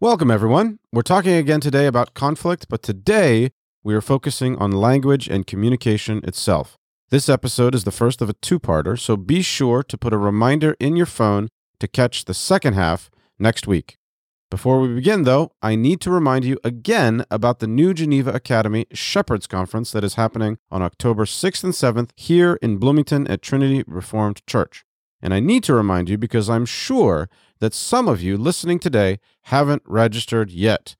Welcome, everyone. We're talking again today about conflict, but today we are focusing on language and communication itself. This episode is the first of a two parter, so be sure to put a reminder in your phone to catch the second half next week. Before we begin, though, I need to remind you again about the New Geneva Academy Shepherds Conference that is happening on October 6th and 7th here in Bloomington at Trinity Reformed Church. And I need to remind you because I'm sure that some of you listening today haven't registered yet.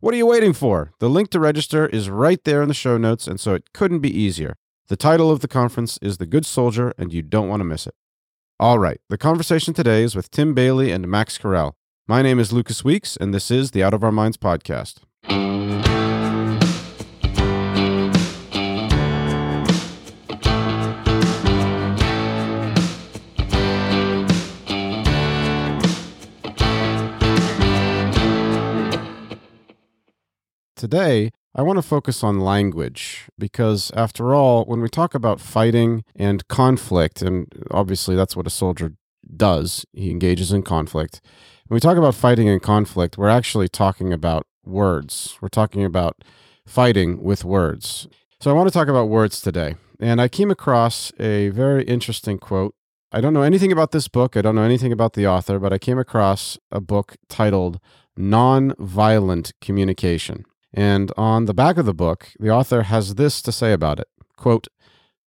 What are you waiting for? The link to register is right there in the show notes, and so it couldn't be easier. The title of the conference is The Good Soldier, and you don't want to miss it. All right, the conversation today is with Tim Bayly and Max Carell. My name is Lucas Weeks, and this is the Out of Our Minds podcast. Today, I want to focus on language because, after all, when we talk about fighting and conflict, and obviously that's what a soldier does, he engages in conflict. When we talk about fighting and conflict, we're actually talking about words. We're talking about fighting with words. So I want to talk about words today. And I came across a very interesting quote. I don't know anything about this book, I don't know anything about the author, but I came across a book titled Nonviolent Communication. And on the back of the book, the author has this to say about it quote,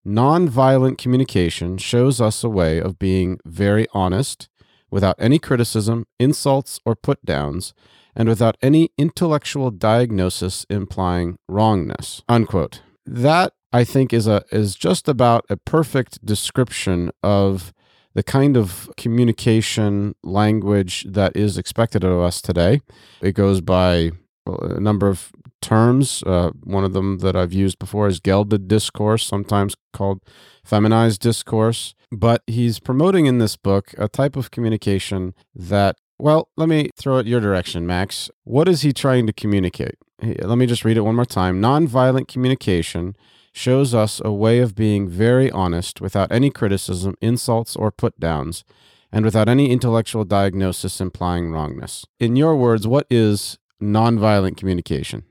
Nonviolent communication shows us a way of being very honest, without any criticism, insults, or put downs, and without any intellectual diagnosis implying wrongness. Unquote. That I think is a is just about a perfect description of the kind of communication language that is expected of us today. It goes by a number of terms. Uh, one of them that I've used before is gelded discourse, sometimes called feminized discourse. But he's promoting in this book a type of communication that, well, let me throw it your direction, Max. What is he trying to communicate? Let me just read it one more time. Nonviolent communication shows us a way of being very honest without any criticism, insults, or put downs, and without any intellectual diagnosis implying wrongness. In your words, what is nonviolent communication?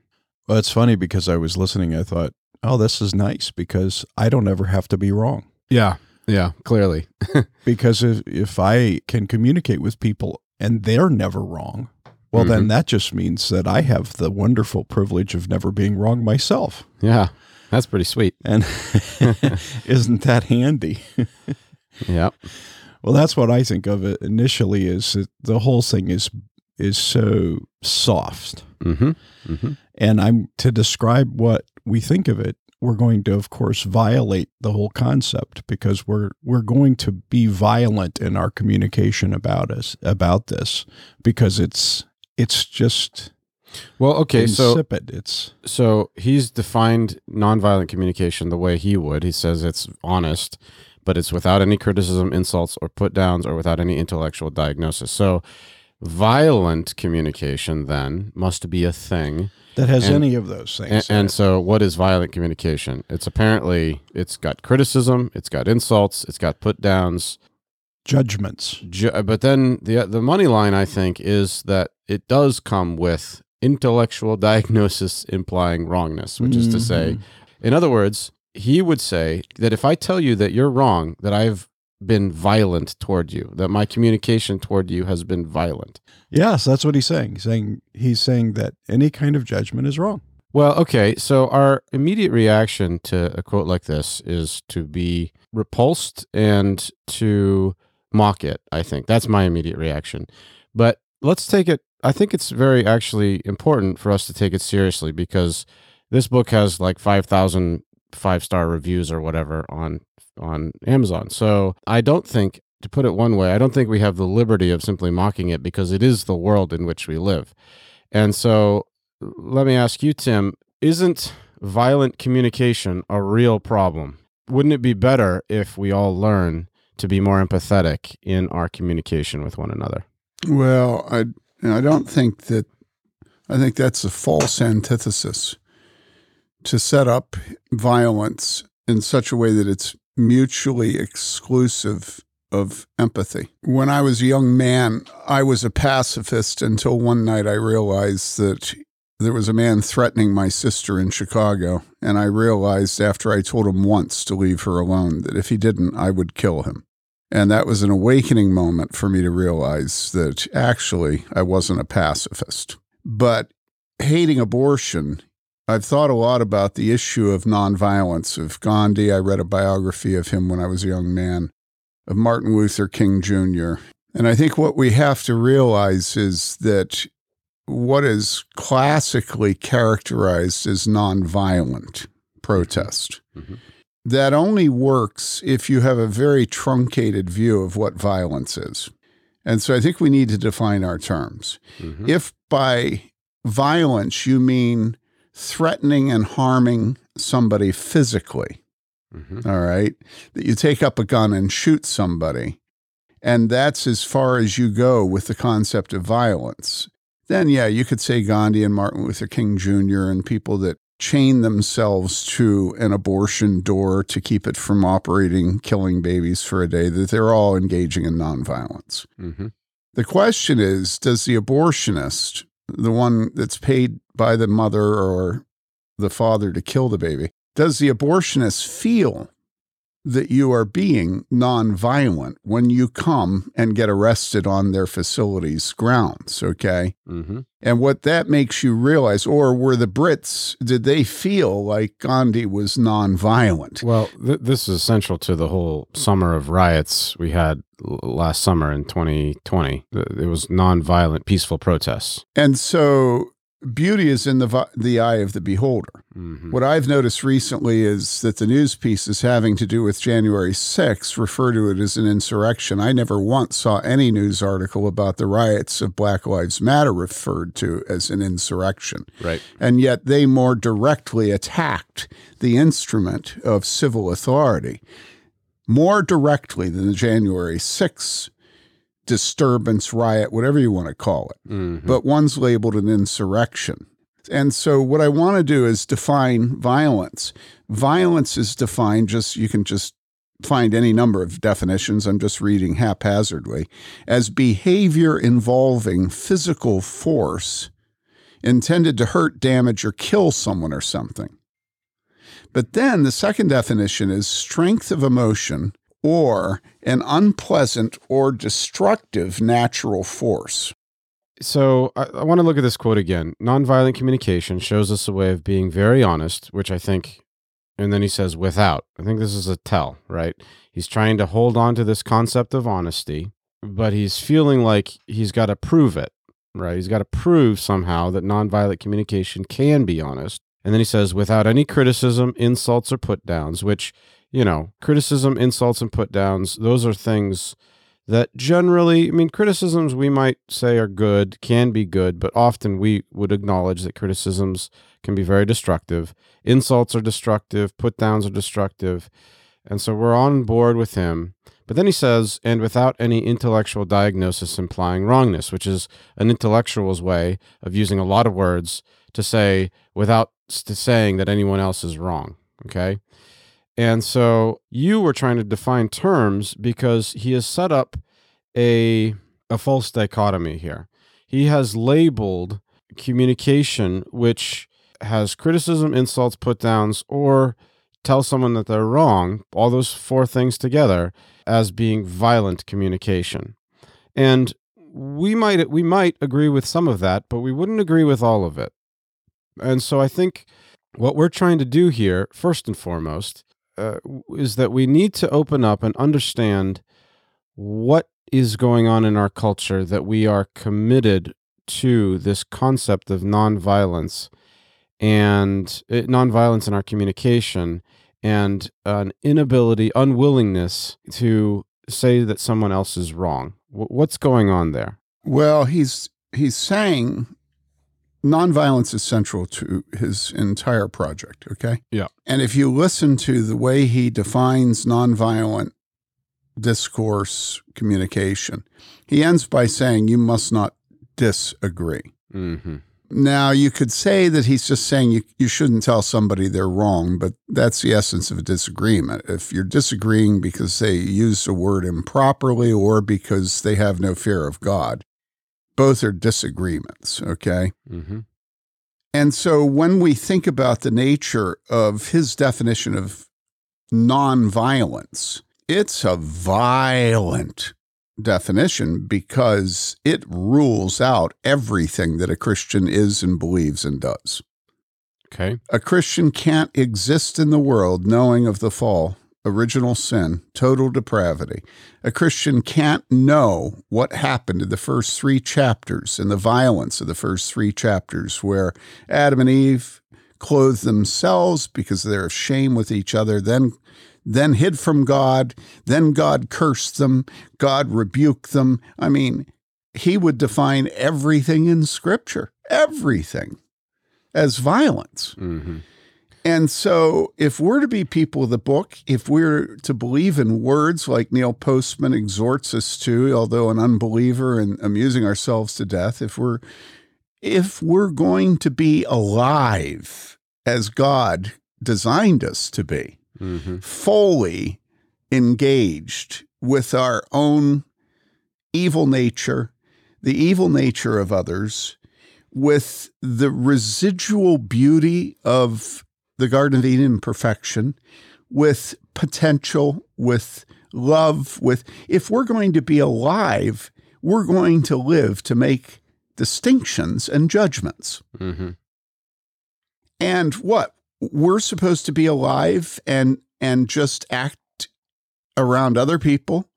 Well, it's funny because I was listening. I thought, oh, this is nice because I don't ever have to be wrong. Yeah. Yeah. Clearly. because if, if I can communicate with people and they're never wrong, well, Mm-hmm. then that just means that I have the wonderful privilege of never being wrong myself. yeah. That's pretty sweet. And isn't that handy? Yeah. Well, that's what I think of it initially is the whole thing is is so soft. Mm-hmm. Mm-hmm. And I'm to describe what we think of it, we're going to of course violate the whole concept because we're we're going to be violent in our communication about us about this because it's it's just Well, okay. So it's So he's defined nonviolent communication the way he would. He says it's honest, but it's without any criticism, insults, or put downs, or without any intellectual diagnosis. So violent communication then must be a thing. that has And- any of those things. in and so what is violent communication? It's apparently it's got criticism, it's got insults, it's got put downs. judgments. Ju- but then the the money line I think is that it does come with intellectual diagnosis implying wrongness, which is to say, Mhm. in other words, he would say that if I tell you that you're wrong, that I've been violent toward you, that my communication toward you has been violent. Yes, that's what he's saying. He's saying he's saying that any kind of judgment is wrong. Well, okay, so our immediate reaction to a quote like this is to be repulsed and to mock it, I think. That's my immediate reaction. But let's take it I think it's very actually important for us to take it seriously because this book has like 5,000 five-star reviews or whatever on on Amazon. So, I don't think to put it one way, I don't think we have the liberty of simply mocking it because it is the world in which we live. And so, let me ask you, Tim, isn't violent communication a real problem? Wouldn't it be better if we all learn to be more empathetic in our communication with one another? Well, I I don't think that I think that's a false antithesis to set up violence in such a way that it's mutually exclusive of empathy. When I was a young man, I was a pacifist until one night I realized that there was a man threatening my sister in Chicago. And I realized after I told him once to leave her alone that if he didn't, I would kill him. And that was an awakening moment for me to realize that actually I wasn't a pacifist. But hating abortion, I've thought a lot about the issue of nonviolence of Gandhi. I read a biography of him when I was a young man, of Martin Luther King Jr. And I think what we have to realize is that what is classically characterized as nonviolent protest. Mm-hmm. That only works if you have a very truncated view of what violence is. And so I think we need to define our terms. Mm-hmm. If by violence you mean threatening and harming somebody physically, mm-hmm. all right, that you take up a gun and shoot somebody, and that's as far as you go with the concept of violence then yeah, you could say Gandhi and Martin Luther King Jr. and people that chain themselves to an abortion door to keep it from operating, killing babies for a day, that they're all engaging in nonviolence. Mm-hmm. The question is does the abortionist, the one that's paid by the mother or the father to kill the baby, does the abortionist feel that you are being nonviolent when you come and get arrested on their facility's grounds, okay? Mm-hmm. And what that makes you realize, or were the Brits, did they feel like Gandhi was nonviolent? Well, th- this is central to the whole summer of riots we had last summer in 2020. It was nonviolent, peaceful protests. And so beauty is in the the eye of the beholder. Mm-hmm. What I've noticed recently is that the news pieces having to do with January 6th refer to it as an insurrection. I never once saw any news article about the riots of Black Lives Matter referred to as an insurrection. Right. And yet they more directly attacked the instrument of civil authority more directly than the January 6th disturbance, riot, whatever you want to call it. Mm-hmm. But one's labeled an insurrection. And so, what I want to do is define violence. Violence is defined just, you can just find any number of definitions. I'm just reading haphazardly as behavior involving physical force intended to hurt, damage, or kill someone or something. But then the second definition is strength of emotion or an unpleasant or destructive natural force. So I, I, want to look at this quote again. Nonviolent communication shows us a way of being very honest, which I think, and then he says without. I think this is a tell, right? He's trying to hold on to this concept of honesty, but he's feeling like he's got to prove it, right? He's got to prove somehow that nonviolent communication can be honest. And then he says without any criticism, insults, or put downs, which you know, criticism, insults, and put downs, those are things that generally, I mean, criticisms we might say are good, can be good, but often we would acknowledge that criticisms can be very destructive. Insults are destructive, put downs are destructive. And so we're on board with him. But then he says, and without any intellectual diagnosis implying wrongness, which is an intellectual's way of using a lot of words to say without saying that anyone else is wrong. Okay. And so you were trying to define terms because he has set up a a false dichotomy here. He has labeled communication which has criticism, insults, put downs, or tell someone that they're wrong, all those four things together as being violent communication. And we might we might agree with some of that, but we wouldn't agree with all of it. And so I think what we're trying to do here, first and foremost, uh, is that we need to open up and understand what is going on in our culture that we are committed to this concept of nonviolence and uh, nonviolence in our communication and an inability, unwillingness to say that someone else is wrong. W- what's going on there? Well, he's he's saying nonviolence is central to his entire project. Okay. Yeah. And if you listen to the way he defines nonviolent discourse communication, he ends by saying you must not disagree. Mm-hmm. Now, you could say that he's just saying you, you shouldn't tell somebody they're wrong, but that's the essence of a disagreement. If you're disagreeing because they use a word improperly or because they have no fear of God, both are disagreements, okay? Mm-hmm. And so when we think about the nature of his definition of nonviolence, it's a violent definition because it rules out everything that a Christian is and believes and does. Okay. A Christian can't exist in the world knowing of the fall, original sin, total depravity. A Christian can't know what happened in the first three chapters and the violence of the first three chapters, where Adam and Eve clothed themselves because of shame with each other, then then hid from God, then God cursed them, God rebuked them. I mean, he would define everything in Scripture, everything, as violence. Mm-hmm. And so, if we're to be people of the book, if we're to believe in words like Neil Postman exhorts us to, although an unbeliever and amusing ourselves to death, if we're if we're going to be alive as God designed us to be, Mm-hmm. fully engaged with our own evil nature, the evil nature of others, with the residual beauty of the Garden of Eden perfection, with potential, with love, with if we're going to be alive, we're going to live to make distinctions and judgments. Mm-hmm. And what? We're supposed to be alive and and just act around other people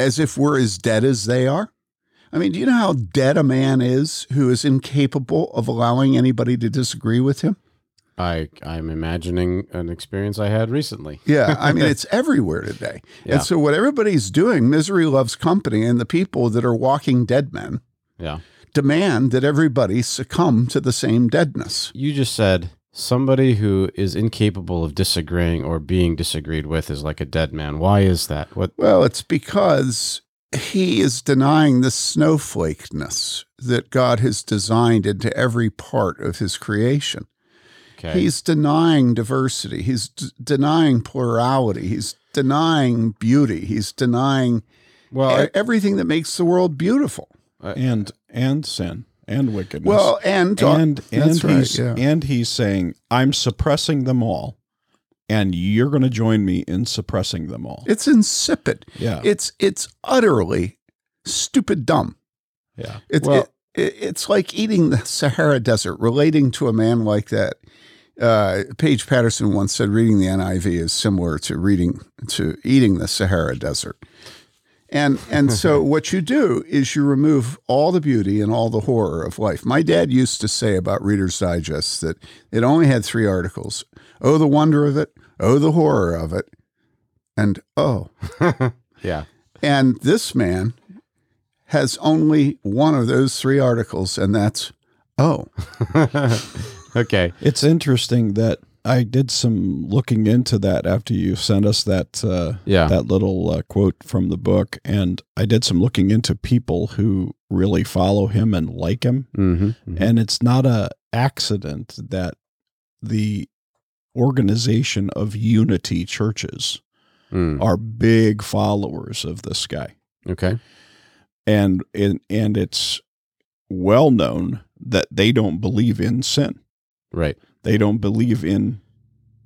as if we're as dead as they are. I mean, do you know how dead a man is who is incapable of allowing anybody to disagree with him? I I'm imagining an experience I had recently. Yeah, I mean, it's everywhere today. Yeah. And so, what everybody's doing, misery loves company, and the people that are walking dead men Yeah. demand that everybody succumb to the same deadness. You just said somebody who is incapable of disagreeing or being disagreed with is like a dead man. Why is that? What? Well, it's because he is denying the snowflakeness that God has designed into every part of his creation. Okay. He's denying diversity. He's d- denying plurality. He's denying beauty. He's denying well, e- everything that makes the world beautiful. and and sin and wickedness. Well, and and and that's right, he's yeah. and he's saying I'm suppressing them all, and you're going to join me in suppressing them all. it's insipid. Yeah, It's it's utterly stupid dumb. yeah. It's Well- it, it, it's like eating the Sahara Desert. Relating to a man like that, uh, Paige Patterson once said, reading the NIV is similar to reading to eating the Sahara Desert. And and so what you do is you remove all the beauty and all the horror of life. My dad used to say about Reader's Digest that it only had three articles: "Oh, the wonder of it," "Oh, the horror of it," and "Oh." yeah. And this man has only one of those three articles, and that's oh. okay. It's interesting that I did some looking into that after you sent us that uh, Yeah. that little uh, quote from the book, and I did some looking into people who really follow him and like him, Mm-hmm. and it's not a accident that the organization of Unity churches Mm. are big followers of this guy. Okay. and and, and it's well known that they don't believe in sin. Right. They don't believe in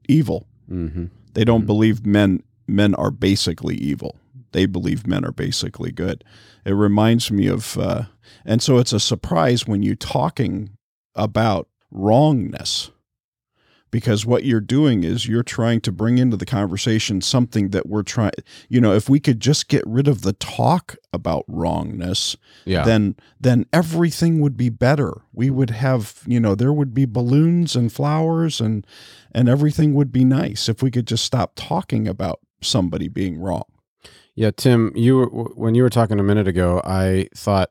evil. Mm-hmm. They don't Mhm. believe men men are basically evil. They believe men are basically good. It reminds me of, uh, and so it's a surprise when you're talking about wrongness, because what you're doing is you're trying to bring into the conversation something that we're trying. You know, if we could just get rid of the talk about wrongness, Yeah. then then everything would be better. We would have, you know, there would be balloons and flowers and and everything would be nice if we could just stop talking about somebody being wrong. Yeah, Tim, you were, when you were talking a minute ago, I thought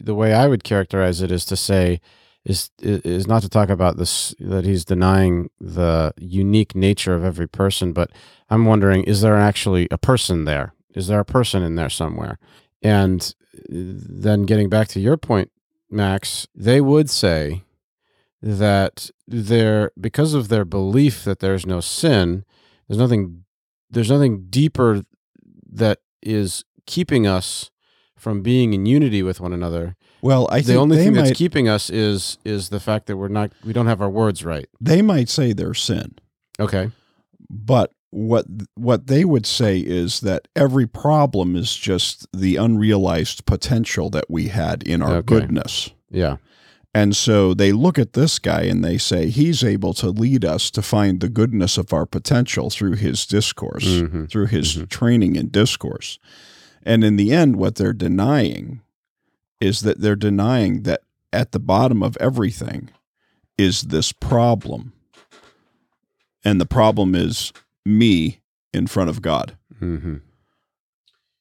the way I would characterize it is to say is is not to talk about this that he's denying the unique nature of every person, but I'm wondering is there actually a person there? Is there a person in there somewhere? And then getting back to your point, Max, they would say that there because of their belief that there's no sin, there's nothing there's nothing deeper that is keeping us from being in unity with one another. Well, I the only thing might that's keeping us is is the fact that we're not we don't have our words right. they might say their sin, Okay. but what what they would say is that every problem is just the unrealized potential that we had in our Okay. goodness. Yeah. And so they look at this guy and they say he's able to lead us to find the goodness of our potential through his discourse, Mhm. through his Mhm. training in discourse. And in the end, what they're denying is that they're denying that at the bottom of everything is this problem. And the problem is me in front of God hmm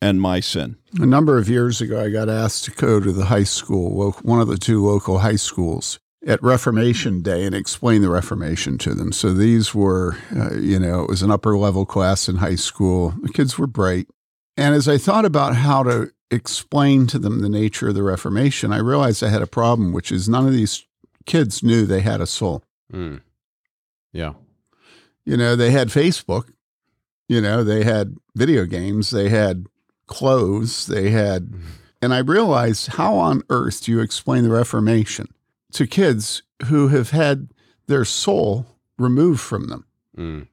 and my sin. A number of years ago, I got asked to go to the high school, lo- one of the two local high schools, at Reformation Day and explain the Reformation to them. So these were, uh, you know, it was an upper level class in high school. The kids were bright. And as I thought about how to explain to them the nature of the Reformation, I realized I had a problem, which is none of these kids knew they had a soul. Mm. Yeah. You know, they had Facebook, you know, they had video games, they had clothes, they had, and I realized how on earth do you explain the Reformation to kids who have had their soul removed from them? Mm.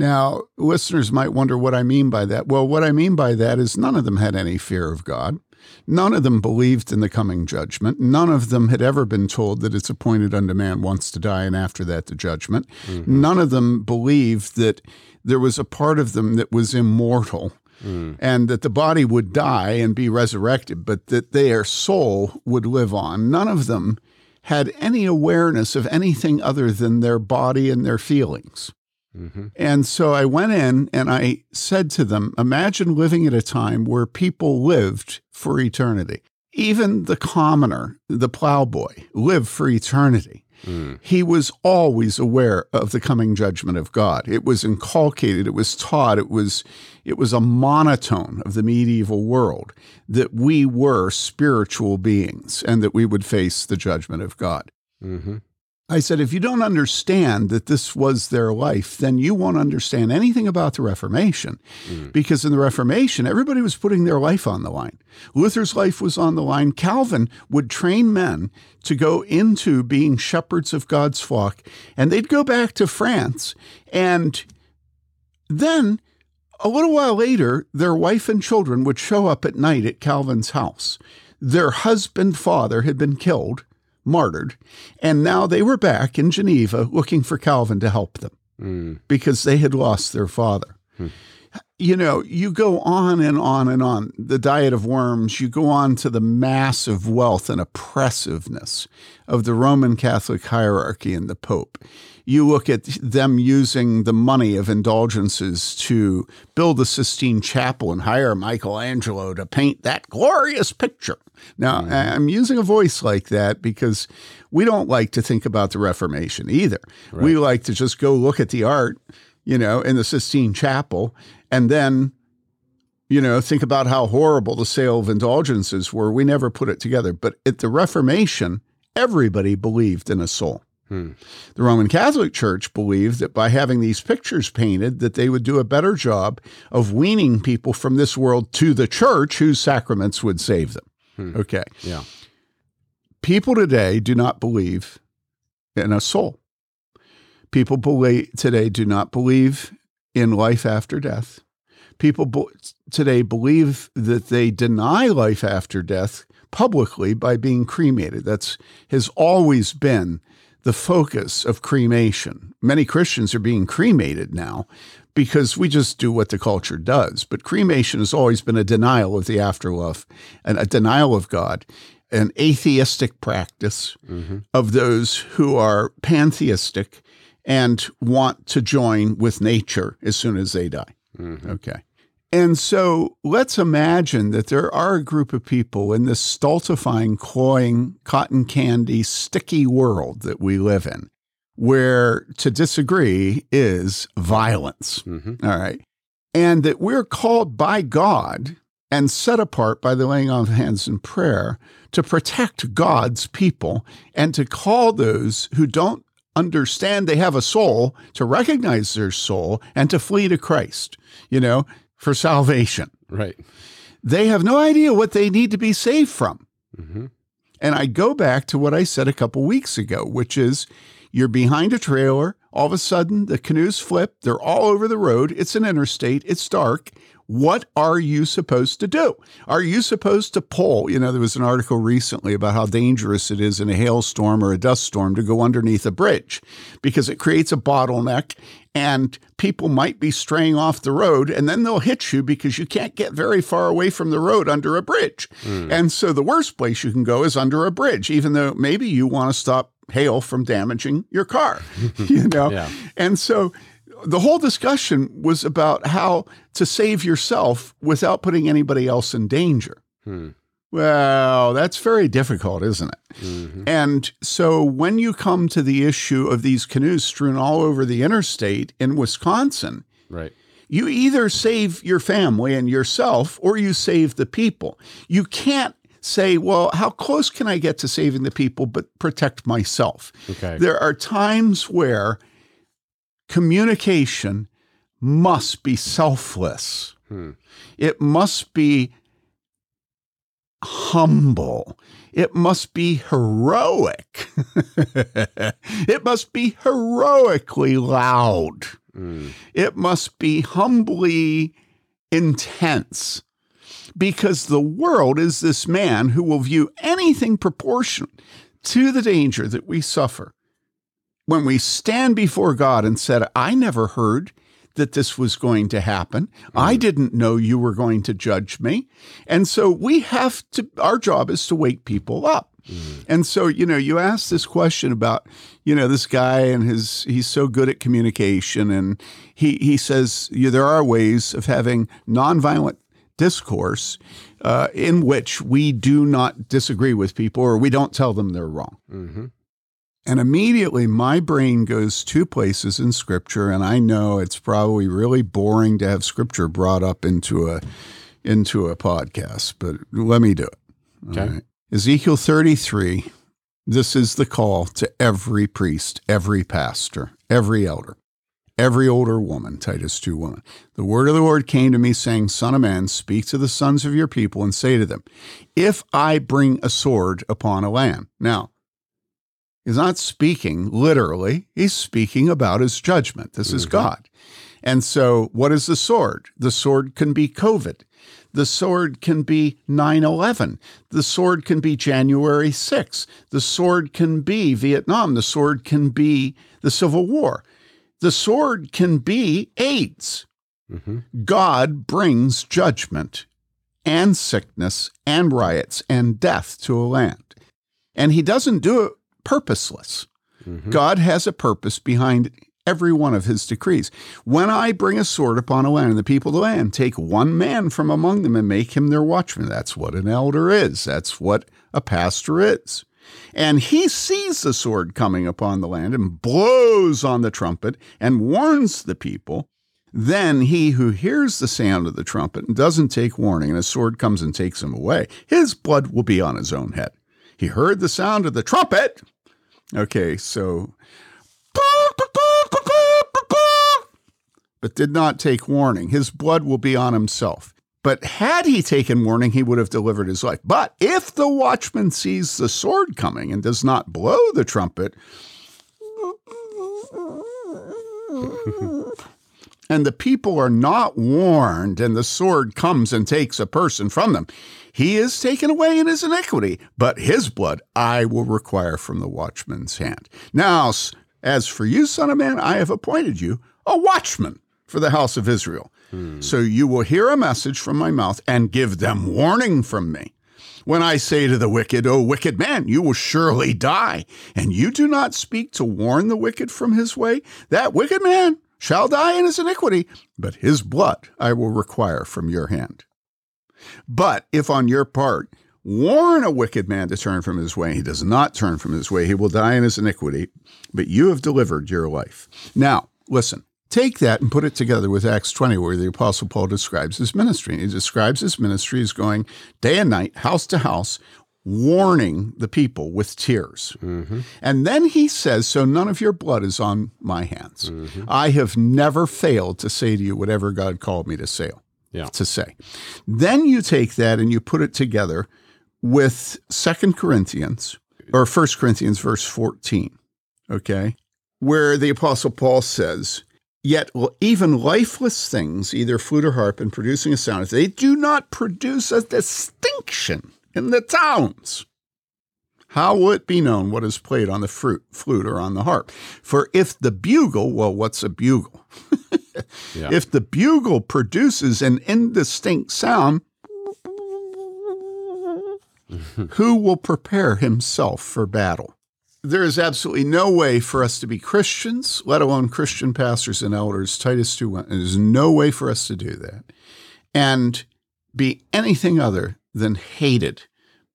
Now, listeners might wonder what I mean by that. Well, what I mean by that is none of them had any fear of God. None of them believed in the coming judgment. None of them had ever been told that it's appointed unto man once to die and after that the judgment. None of them believed that there was a part of them that was immortal Mm. and that the body would die and be resurrected, but that their soul would live on. None of them had any awareness of anything other than their body and their feelings. Hmm And so I went in and I said to them, Imagine living at a time where people lived for eternity. Even the commoner, the plowboy, lived for eternity. Mm. He was always aware of the coming judgment of God. It was inculcated, it was taught, it was it was a monotone of the medieval world that we were spiritual beings and that we would face the judgment of God. hmm I said, if you don't understand that this was their life, then you won't understand anything about the Reformation. Mm. Because in the Reformation, everybody was putting their life on the line. Luther's life was on the line. Calvin would train men to go into being shepherds of God's flock, and they'd go back to France. And then a little while later, their wife and children would show up at night at Calvin's house. Their husband, father, had been killed, martyred, and now they were back in Geneva looking for Calvin to help them Mm. because they had lost their father. You know, you go on and on and on. The diet of worms, you go on to the massive wealth and oppressiveness of the Roman Catholic hierarchy and the Pope. You look at them using the money of indulgences to build the Sistine Chapel and hire Michelangelo to paint that glorious picture. Now, mm-hmm. I'm using a voice like that because we don't like to think about the Reformation either. We like to just go look at the art, you know, in the Sistine Chapel and then you know, think about how horrible the sale of indulgences were. We never put it together. But at the Reformation, everybody believed in a soul. Hmm. The Roman Catholic Church believed that by having these pictures painted, that they would do a better job of weaning people from this world to the church whose sacraments would save them. Hmm. Okay. Yeah. People today do not believe in a soul. People believe, today do not believe in life after death. People be- today believe that they deny life after death publicly by being cremated. That's has always been the focus of cremation. Many Christians are being cremated now because we just do what the culture does. But cremation has always been a denial of the afterlife and a denial of God, an atheistic practice hmm of those who are pantheistic and want to join with nature as soon as they die. hmm Okay. And so let's imagine that there are a group of people in this stultifying, cloying, cotton candy, sticky world that we live in, where to disagree is violence. hmm All right. And that we're called by God and set apart by the laying on of hands in prayer to protect God's people and to call those who don't understand they have a soul to recognize their soul and to flee to Christ, you know, for salvation. Right. They have no idea what they need to be saved from. Mm-hmm. And I go back to what I said a couple weeks ago, which is you're behind a trailer. All of a sudden, the canoes flip. They're all over the road. It's an interstate. It's dark. What are you supposed to do? Are you supposed to pull? You know, there was an article recently about how dangerous it is in a hailstorm or a dust storm to go underneath a bridge because it creates a bottleneck and people might be straying off the road and then they'll hit you because you can't get very far away from the road under a bridge. Mm. And so the worst place you can go is under a bridge, even though maybe you want to stop hail from damaging your car, you know? Yeah. And so the whole discussion was about how to save yourself without putting anybody else in danger. Hmm. Well, that's very difficult, isn't it? Mhm. And so when you come to the issue of these canoes strewn all over the interstate in Wisconsin, Right. you either save your family and yourself or you save the people. You can't say, well, how close can I get to saving the people but protect myself? Okay. There are times where communication must be selfless. Hmm. It must be humble. It must be heroic. it must be heroically loud. Mm. It must be humbly intense. Because the world is this man who will view anything proportionate to the danger that we suffer. When we stand before God and said, I never heard that this was going to happen. I didn't know you were going to judge me. And so we have to, our job is to wake people up. And so, you know, you asked this question about, you know, this guy and his, he's so good at communication. And he, he says yeah, there are ways of having nonviolent discourse uh, in which we do not disagree with people or we don't tell them they're wrong. hmm And immediately my brain goes two places in scripture and I know it's probably really boring to have scripture brought up into a into a podcast, but let me do it. Okay. right. Ezekiel 33 this is the call to every priest, every pastor, every elder, every older woman, Titus 2 woman. The word of the Lord came to me, saying, Son of man, speak to the sons of your people and say to them, If I bring a sword upon a land. Now, He's not speaking literally, he's speaking about his judgment. This is Mhm. God. And so, what is the sword? The sword can be COVID. The sword can be 9 11. The sword can be January 6. The sword can be Vietnam. The sword can be the Civil War. The sword can be AIDS. hmm God brings judgment and sickness and riots and death to a land. And he doesn't do it purposeless. hmm God has a purpose behind every one of his decrees. When I bring a sword upon a land, and the people of the land take one man from among them and make him their watchman. That's what an elder is. That's what a pastor is. And he sees the sword coming upon the land and blows on the trumpet and warns the people. Then he who hears the sound of the trumpet and doesn't take warning, and a sword comes and takes him away, his blood will be on his own head. He heard the sound of the trumpet. Okay, so. But did not take warning. His blood will be on himself. But had he taken warning, he would have delivered his life. But if the watchman sees the sword coming and does not blow the trumpet, and the people are not warned, and the sword comes and takes a person from them, he is taken away in his iniquity, but his blood I will require from the watchman's hand. Now, as for you, son of man, I have appointed you a watchman for the house of Israel. Hmm. So you will hear a message from my mouth and give them warning from me. When I say to the wicked, O wicked man, you will surely die, and you do not speak to warn the wicked from his way, that wicked man shall die in his iniquity, but his blood I will require from your hand. But if on your part warn a wicked man to turn from his way, he does not turn from his way, he will die in his iniquity, but you have delivered your life. Now, listen, Take that and put it together with Acts 20, where the Apostle Paul describes his ministry. He describes his ministry as going day and night, house to house, warning the people with tears. Mm-hmm. And then he says, So none of your blood is on my hands. I have never failed to say to you whatever God called me to say. Yeah. To say. Then you take that and you put it together with Second Corinthians or First Corinthians verse 14. Okay. Where the apostle Paul says, Yet even lifeless things, either flute or harp, and producing a sound, if they do not produce a distinction in the towns, how will it be known what is played on the fruit, flute or on the harp? For if the bugle, well, what's a bugle? Yeah. If the bugle produces an indistinct sound, who will prepare himself for battle? There is absolutely no way for us to be Christians, let alone Christian pastors and elders. Titus 2 1. There's no way for us to do that and be anything other than hated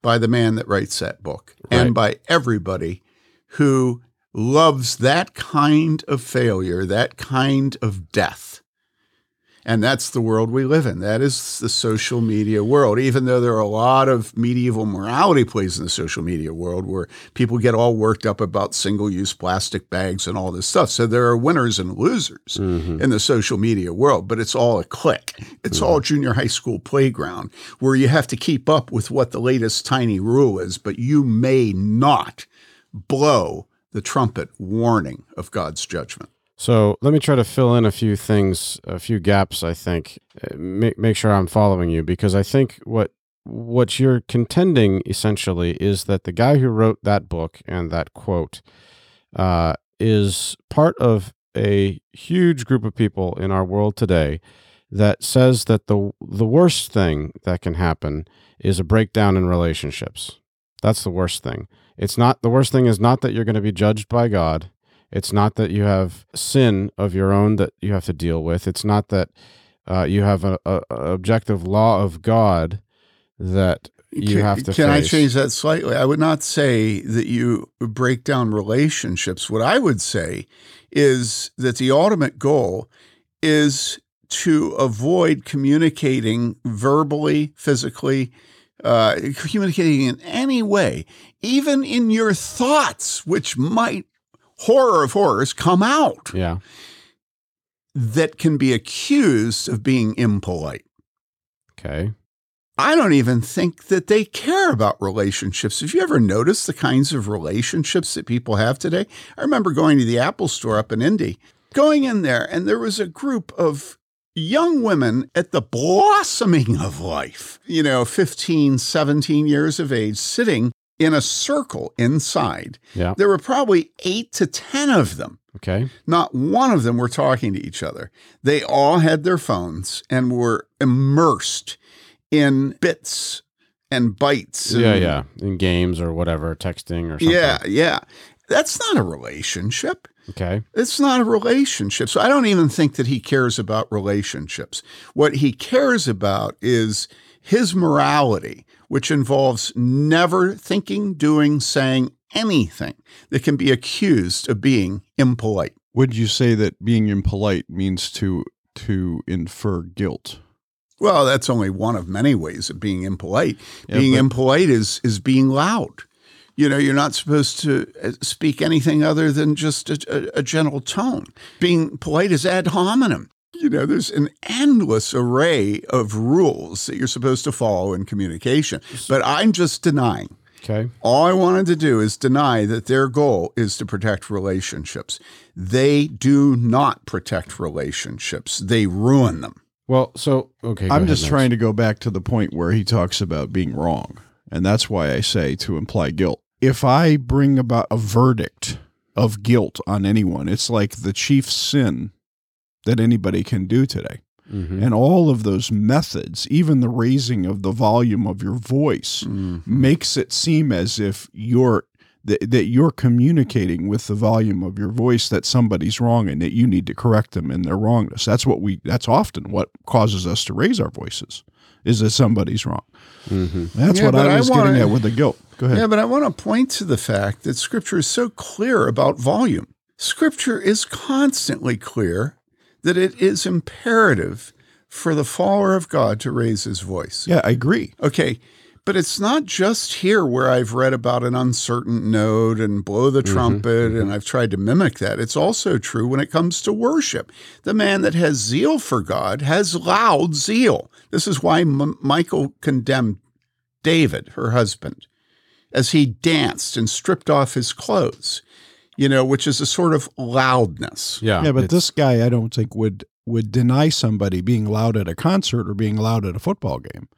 by the man that writes that book Right. and by everybody who loves that kind of failure, that kind of death. And that's the world we live in. That is the social media world. Even though there are a lot of medieval morality plays in the social media world where people get all worked up about single use plastic bags and all this stuff. So there are winners and losers Mhm. in the social media world, but it's all a click. It's all junior high school playground where you have to keep up with what the latest tiny rule is, but you may not blow the trumpet warning of God's judgment. So let me try to fill in a few things, a few gaps. I think Uh, make make sure I'm following you because I think what what you're contending essentially is that the guy who wrote that book and that quote uh, is part of a huge group of people in our world today that says that the the worst thing that can happen is a breakdown in relationships. That's the worst thing. It's not the worst thing is not that you're going to be judged by God. It's not that you have sin of your own that you have to deal with. It's not that uh, you have a, a, a objective law of God that you have to Can I change that slightly? I would not say that you break down relationships. What I would say is that the ultimate goal is to avoid communicating verbally, physically, uh, communicating in any way, even in your thoughts, which might, horror of horrors, come out Yeah. that can be accused of being impolite. Okay. I don't even think that they care about relationships. Have you ever noticed the kinds of relationships that people have today? I remember going to the Apple store up in Indy, going in there, and there was a group of young women at the blossoming of life, you know, 15, 17 years of age, sitting in a circle inside. Yeah. There were probably eight to 10 of them. Okay. Not one of them were talking to each other. They all had their phones and were immersed in bits and bytes. and- Yeah. Yeah. In games or whatever, texting or something. Yeah, yeah. That's not a relationship. Okay. It's not a relationship. So I don't even think that he cares about relationships. What he cares about is his morality, which involves never thinking, doing, saying anything that can be accused of being impolite. Would you say that being impolite means to to infer guilt? Well, that's only one of many ways of being impolite. Yeah, being but- impolite is is being loud. You know, you're not supposed to uh, speak anything other than just a, a, a gentle tone. Being polite is ad hominem. You know, there's an endless array of rules that you're supposed to follow in communication. But I'm just denying. Okay. All I wanted to do is deny that their goal is to protect relationships. They do not protect relationships, they ruin them. Well, so okay. I'm just trying to go back to the point where he talks about being wrong. And that's why I say to imply guilt. If I bring about a verdict of guilt on anyone, it's like the chief sin that anybody can do today. hmm And all of those methods, even the raising of the volume of your voice, makes it seem as if you're that, that you're communicating with the volume of your voice that somebody's wrong and that you need to correct them in their wrongness. That's what we that's often what causes us to raise our voices is that somebody's wrong. hmm That's Yeah, what but I I was wanna- getting at with the guilt. Go ahead. Yeah, but I want to point to the fact that Scripture is so clear about volume. Scripture is constantly clear that it is imperative for the follower of God to raise his voice. Yeah, I agree. Okay. But it's not just here where I've read about an uncertain note and blow the mm-hmm, trumpet, mm-hmm. and I've tried to mimic that. It's also true when it comes to worship. The man that has zeal for God has loud zeal. This is why M- Michal condemned David, her husband, as he danced and stripped off his clothes, you know, which is a sort of loudness. Yeah. Yeah, but it's- this guy I don't think would would deny somebody being loud at a concert or being loud at a football game.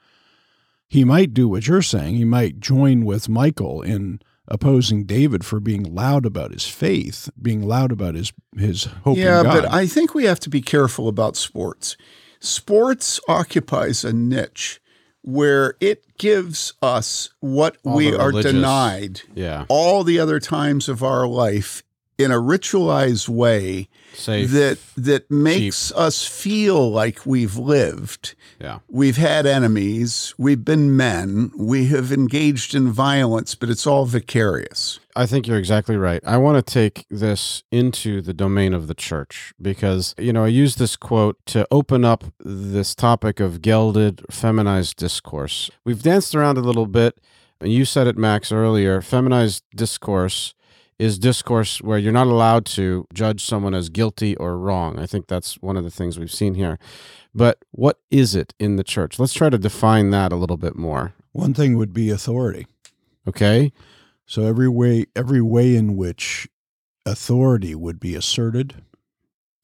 He might do what you're saying. He might join with Michael in opposing David for being loud about his faith, being loud about his his hope yeah, in God. but I think we have to be careful about sports. Sports occupies a niche where it gives us what All we are denied yeah. all the other times of our life in a ritualized way Safe. that that makes us feel like we've lived. yeah. We've had enemies, we've been men, we have engaged in violence, but it's all vicarious. I think you're exactly right. I want to take this into the domain of the church because, you know, I use this quote to open up this topic of gelded, feminized discourse. We've danced around a little bit, and you said it, Max, earlier. Feminized discourse is discourse where you're not allowed to judge someone as guilty or wrong. I think that's one of the things we've seen here. But what is it in the church? Let's try to define that a little bit more. One thing would be authority. Okay? So every way every way in which authority would be asserted,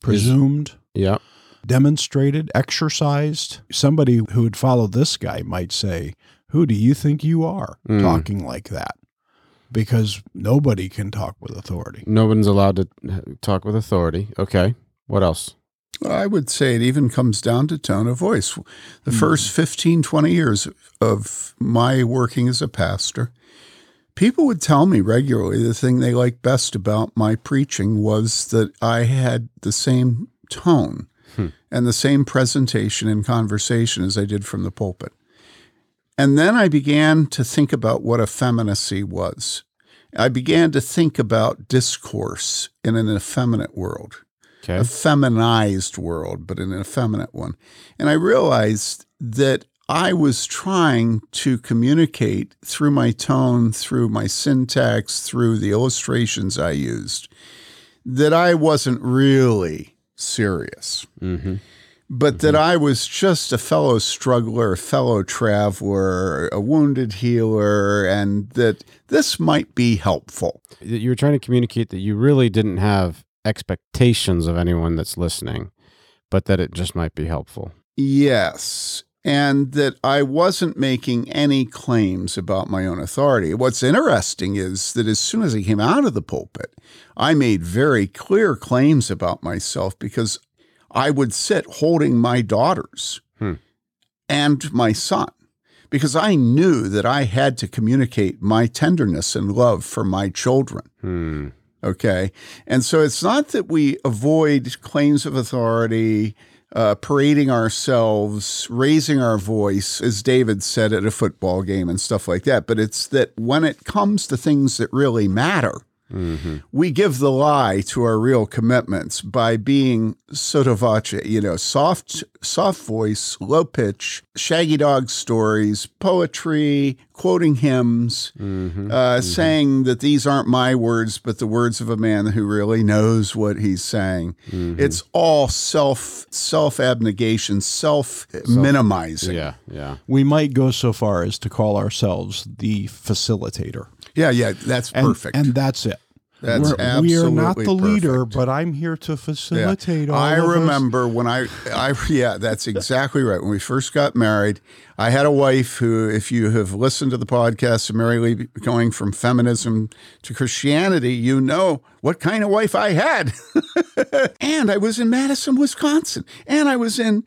presumed, Yeah. demonstrated, exercised. Somebody who would follow this guy might say, Who do you think you are Mm. talking like that? Because nobody can talk with authority. No one's allowed to talk with authority. Okay. What else? I would say it even comes down to tone of voice. The hmm. first 15, 20 years of my working as a pastor, people would tell me regularly the thing they liked best about my preaching was that I had the same tone hmm. and the same presentation and conversation as I did from the pulpit. And then I began to think about what effeminacy was. I began to think about discourse in an effeminate world Okay. a feminized world, but an effeminate one. And I realized that I was trying to communicate through my tone, through my syntax, through the illustrations I used, that I wasn't really serious, Mm-hmm. But that mm-hmm. I was just a fellow struggler, a fellow traveler, a wounded healer, and that this might be helpful. You were trying to communicate that you really didn't have expectations of anyone that's listening, but that it just might be helpful. Yes. And that I wasn't making any claims about my own authority. What's interesting is that as soon as I came out of the pulpit, I made very clear claims about myself because I would sit holding my daughters Hmm. and my son because I knew that I had to communicate my tenderness and love for my children. Hmm. Okay. And so it's not that we avoid claims of authority, uh, parading ourselves, raising our voice, as David said at a football game and stuff like that. But it's that when it comes to things that really matter, Mm-hmm. we give the lie to our real commitments by being sotto voce, you know, soft, soft voice, low pitch, shaggy dog stories, poetry, quoting hymns, Mm-hmm. uh, saying that these aren't my words, but the words of a man who really knows what he's saying. Mm-hmm. It's all self, self abnegation, self minimizing. Yeah. Yeah. We might go so far as to call ourselves the facilitator. Yeah, yeah. That's And, perfect. and that's it. That's We're- we are not absolutely the leader, but I'm here to facilitate all I of us. remember when I, I, yeah, that's exactly right. When we first got married, I had a wife who, if you have listened to the podcast of Mary Lee going from feminism to Christianity, you know what kind of wife I had. and I was in Madison, Wisconsin, and I was in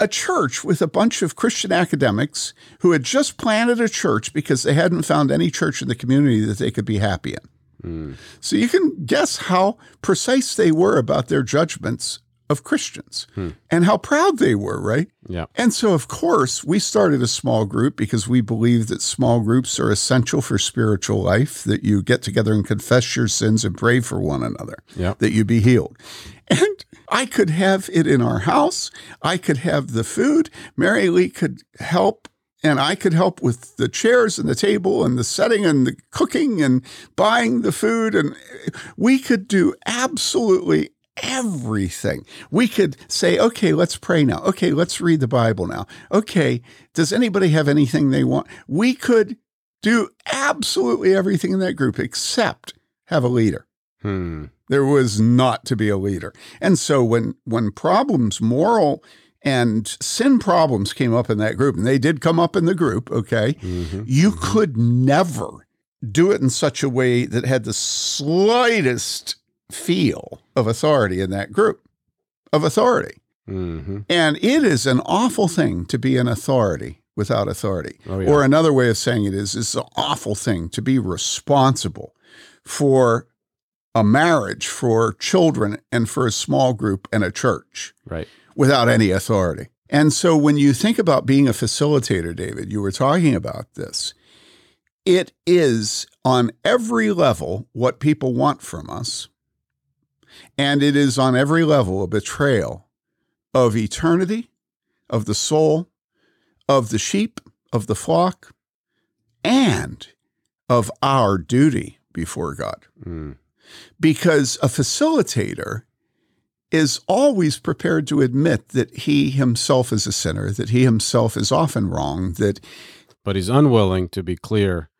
a church with a bunch of Christian academics who had just planted a church because they hadn't found any church in the community that they could be happy in. Hmm. So you can guess how precise they were about their judgments of Christians hmm. and how proud they were, right? Yeah. And so, of course, we started a small group because we believe that small groups are essential for spiritual life, that you get together and confess your sins and pray for one another, Yeah. that you be healed. And I could have it in our house. I could have the food. Mary Lee could help and I could help with the chairs and the table and the setting and the cooking and buying the food. And we could do absolutely everything. We could say, okay, let's pray now. Okay, let's read the Bible now. Okay, does anybody have anything they want? We could do absolutely everything in that group except have a leader. Hmm. There was not to be a leader. And so when when problems, moral and sin problems came up in that group, and they did come up in the group, okay, Mhm. you could never do it in such a way that had the slightest feel of authority in that group of authority. Mhm. And it is an awful thing to be an authority without authority. Oh, yeah. Or another way of saying it is it's an awful thing to be responsible for a marriage, for children, and for a small group and a church Right. without any authority. And so when you think about being a facilitator, David, you were talking about this. It is on every level what people want from us. And it is on every level a betrayal of eternity, of the soul, of the sheep, of the flock, and of our duty before God Mm. Because a facilitator is always prepared to admit that he himself is a sinner, that he himself is often wrong, that But he's unwilling to be clear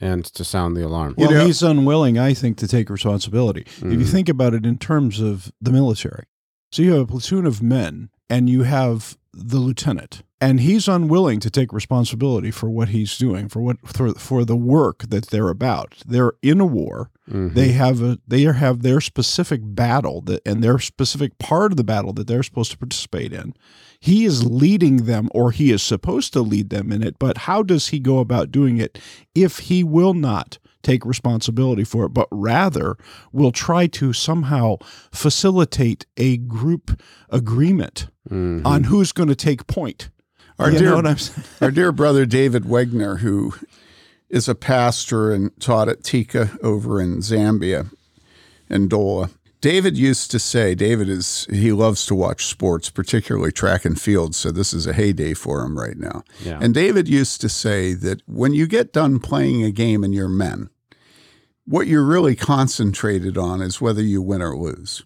and to sound the alarm. You Well, know- he's unwilling, I think, to take responsibility. If you Mhm. think about it in terms of the military, so you have a platoon of men and you have the lieutenant, and he's unwilling to take responsibility for what he's doing, for what for, for the work that they're about. They're in a war. Mhm. They have a they have their specific battle that and their specific part of the battle that they're supposed to participate in. He is leading them or he is supposed to lead them in it, but how does he go about doing it if he will not take responsibility for it, but rather will try to somehow facilitate a group agreement Mhm. on who's going to take point? our you dear know what I'm saying? our dear brother David Wegner, who is a pastor and taught at Tika over in Zambia and Dola. David used to say, David is he loves to watch sports, particularly track and field, so this is a heyday for him right now. Yeah. And David used to say that when you get done playing a game and you're men, what you're really concentrated on is whether you win or lose.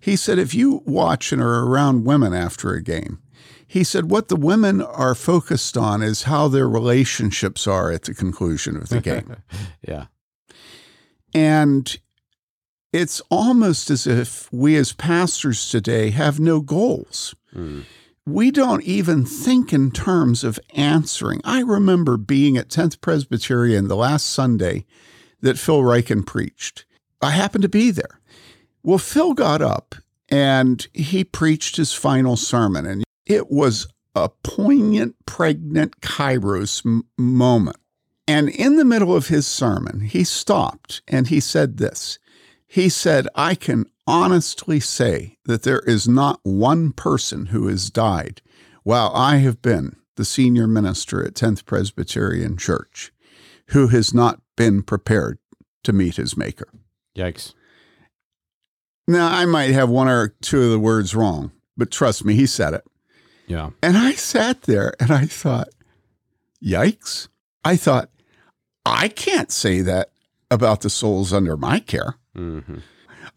He said if you watch and are around women after a game, he said what the women are focused on is how their relationships are at the conclusion of the game. yeah. and it's almost as if we as pastors today have no goals. Mm. we don't even think in terms of answering. I remember being at 10th Presbyterian the last Sunday that Phil Ryken preached. I happened to be there. Well, Phil got up and he preached his final sermon, and it was a poignant, pregnant Kairos m- moment. And in the middle of his sermon, he stopped and he said this. He said, I can honestly say that there is not one person who has died while I have been the senior minister at 10th Presbyterian Church who has not been prepared to meet his maker. Yikes. Now, I might have one or two of the words wrong, but trust me, he said it. Yeah. And I sat there and I thought, yikes. I thought, I can't say that about the souls under my care. hmm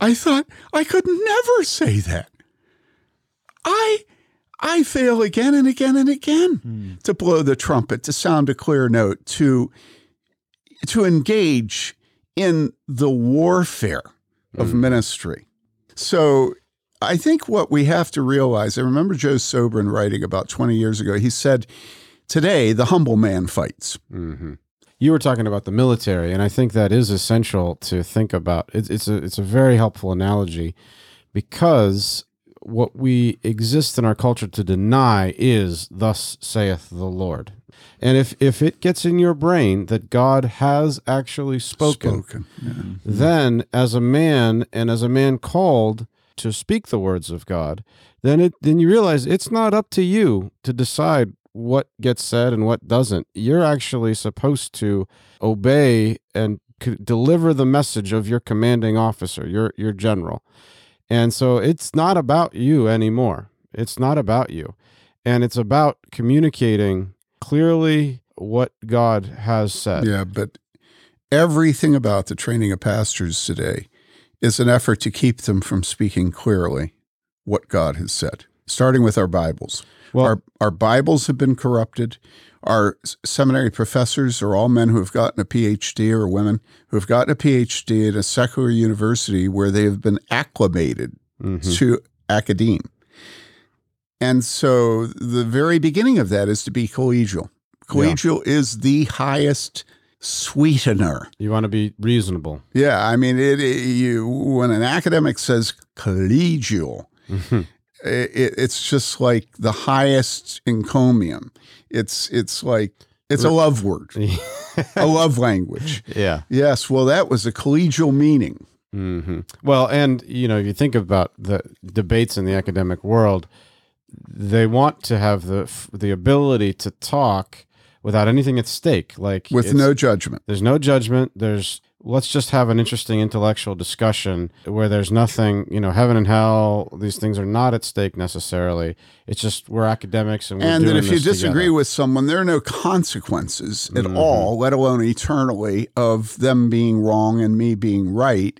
I thought I could never say that. I I fail again and again and again to blow the trumpet, to sound a clear note, to to engage in the warfare of Mm. ministry. So I think what we have to realize, I remember Joe Sobran writing about 20 years ago, he said, Today the humble man fights. hmm You were talking about the military, and I think that is essential to think about. It's, it's a it's a very helpful analogy because what we exist in our culture to deny is "Thus saith the Lord," and if if it gets in your brain that God has actually spoken, Yeah. Mm-hmm. then as a man and as a man called to speak the words of God, then it then you realize it's not up to you to decide what gets said and what doesn't. You're actually supposed to obey and c- deliver the message of your commanding officer, your your general. And so it's not about you anymore. It's not about you. And it's about communicating clearly what God has said. Yeah, but everything about the training of pastors today is an effort to keep them from speaking clearly what God has said, starting with our Bibles. Well- our, our Bibles have been corrupted. Our seminary professors are all men who have gotten a PhD or women who have gotten a PhD at a secular university where they have been acclimated Mhm. to academe. And so the very beginning of that is to be collegial. Collegial is the highest sweetener. You want to be reasonable. Yeah, I mean, it, it- you when an academic says collegial, Mhm. it, it's just like the highest encomium. It's it's like it's a love word, a love language. yeah. Yes, well, that was a collegial meaning. hmm Well, and you know, if you think about the debates in the academic world, they want to have the the ability to talk without anything at stake. Like with no judgment. there's no judgment. There's let's just have an interesting intellectual discussion where there's nothing, you know, heaven and hell. These things are not at stake necessarily. It's just we're academics and we're And that if you disagree together. with someone, there are no consequences at Mhm. all, let alone eternally, of them being wrong and me being right.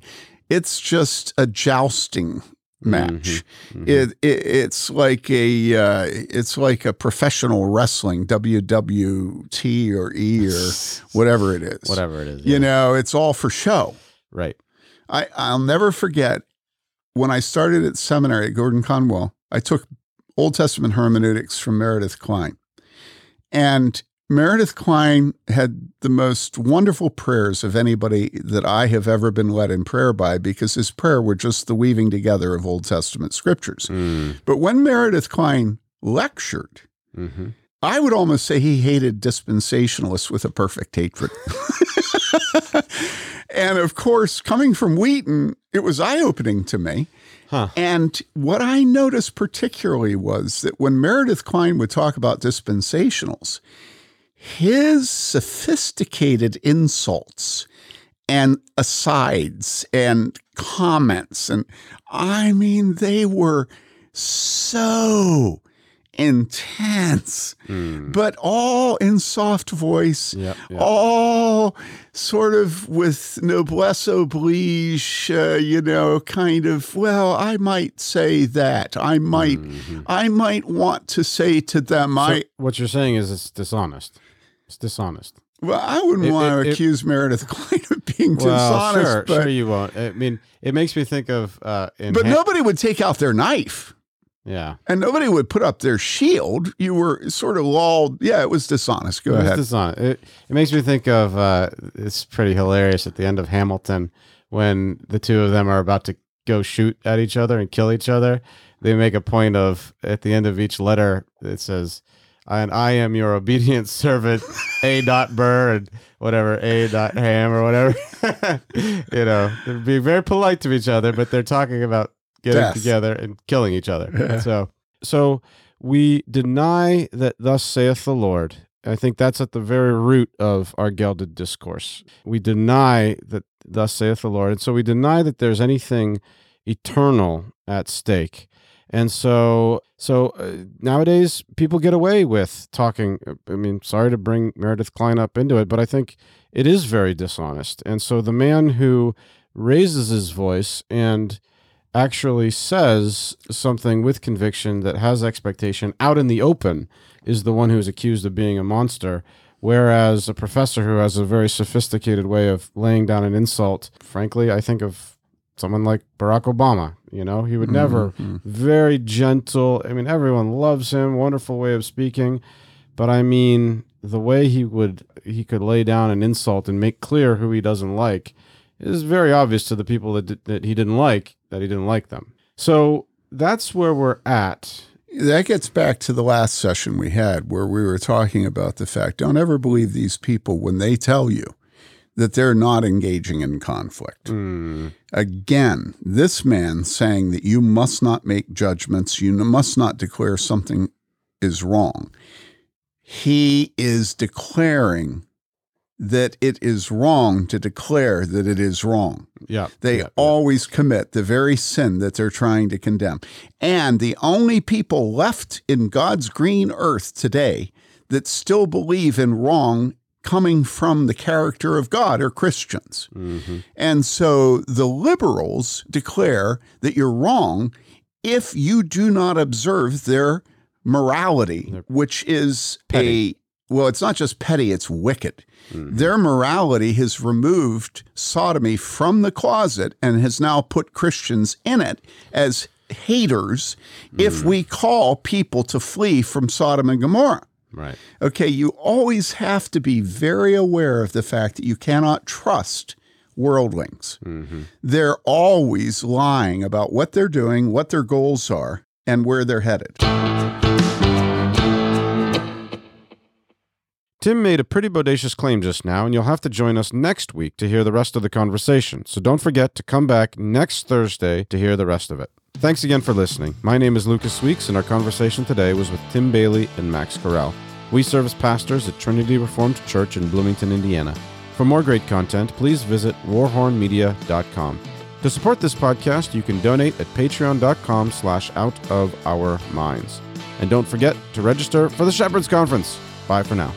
It's just a jousting match. Mhm. It, it it's like a uh, it's like a professional wrestling WWT or E or whatever it is. whatever it is, You yeah. know, it's all for show. right? I, I'll never forget when I started at seminary at Gordon Conwell, I took Old Testament hermeneutics from Meredith Kline. And Meredith Kline had the most wonderful prayers of anybody that I have ever been led in prayer by because his prayer were just the weaving together of Old Testament scriptures. Mm, But when Meredith Kline lectured, hmm I would almost say he hated dispensationalists with a perfect hatred. and of course, coming from Wheaton, it was eye opening to me. Huh. And what I noticed particularly was that when Meredith Kline would talk about dispensationals, his sophisticated insults and asides and comments, and I mean, they were so intense, Mm. but all in soft voice, Yep, yep. all sort of with noblesse oblige, uh, you know, kind of, well, I might say that. I might, Mhm. I might want to say to them, So I, what you're saying is it's dishonest. It's dishonest. well, I wouldn't It- want to it- it- accuse Meredith Kline of being Well, dishonest, sure, but, sure you won't. I mean, it makes me think of uh, in but Ha- nobody would take out their knife. yeah. And nobody would put up their shield. You were sort of lulled. Yeah, it was dishonest. Go It ahead. dishonest. It, it makes me think of uh, it's pretty hilarious at the end of Hamilton when the two of them are about to go shoot at each other and kill each other. They make a point of at the end of each letter it says, "And I am your obedient servant, A. Dot Burr and whatever A. Dot Ham or whatever." you know, they're being very polite to each other, but they're talking about getting Death. together and killing each other. Yeah. So, so we deny that thus saith the Lord. I think that's at the very root of our gelded discourse. We deny that thus saith the Lord. And so we deny that there's anything eternal at stake. And so, so uh, nowadays people get away with talking. I mean, sorry to bring Meredith Kline up into it, but I think it is very dishonest. And so the man who raises his voice and actually says something with conviction that has expectation out in the open is the one who is accused of being a monster. Whereas a professor who has a very sophisticated way of laying down an insult, frankly, I think of someone like Barack Obama. You know, he would never, Mhm. very gentle. I mean, everyone loves him, wonderful way of speaking. But I mean, the way he would, he could lay down an insult and make clear who he doesn't like is very obvious to the people that, di- that he didn't like that he didn't like them. So that's where we're at. That gets back to the last session we had where we were talking about the fact don't ever believe these people when they tell you that they're not engaging in conflict. Mm, Again, this man saying that you must not make judgments, you must not declare something is wrong. He is declaring that it is wrong to declare that it is wrong. Yeah. They yeah, always commit the very sin that they're trying to condemn. And the only people left in God's green earth today that still believe in wrong coming from the character of God are Christians. Mm-hmm. And so the liberals declare that you're wrong if you do not observe their morality, which is Petty. a, well, it's not just petty, it's wicked. Their morality has removed sodomy from the closet and has now put Christians in it as haters if we call people to flee from Sodom and Gomorrah. Right. Okay, you always have to be very aware of the fact that you cannot trust worldlings. Mm-hmm. They're always lying about what they're doing, what their goals are, and where they're headed. Tim made a pretty bodacious claim just now, and you'll have to join us next week to hear the rest of the conversation. So don't forget to come back next Thursday to hear the rest of it. Thanks again for listening. My name is Lucas Weeks, and our conversation today was with Tim Bayly and Max Corral. We serve as pastors at Trinity Reformed Church in Bloomington, Indiana. For more great content, please visit warhornmedia.com. To support this podcast, you can donate at patreon.com slash out of our minds. And don't forget to register for the Shepherds Conference. Bye for now.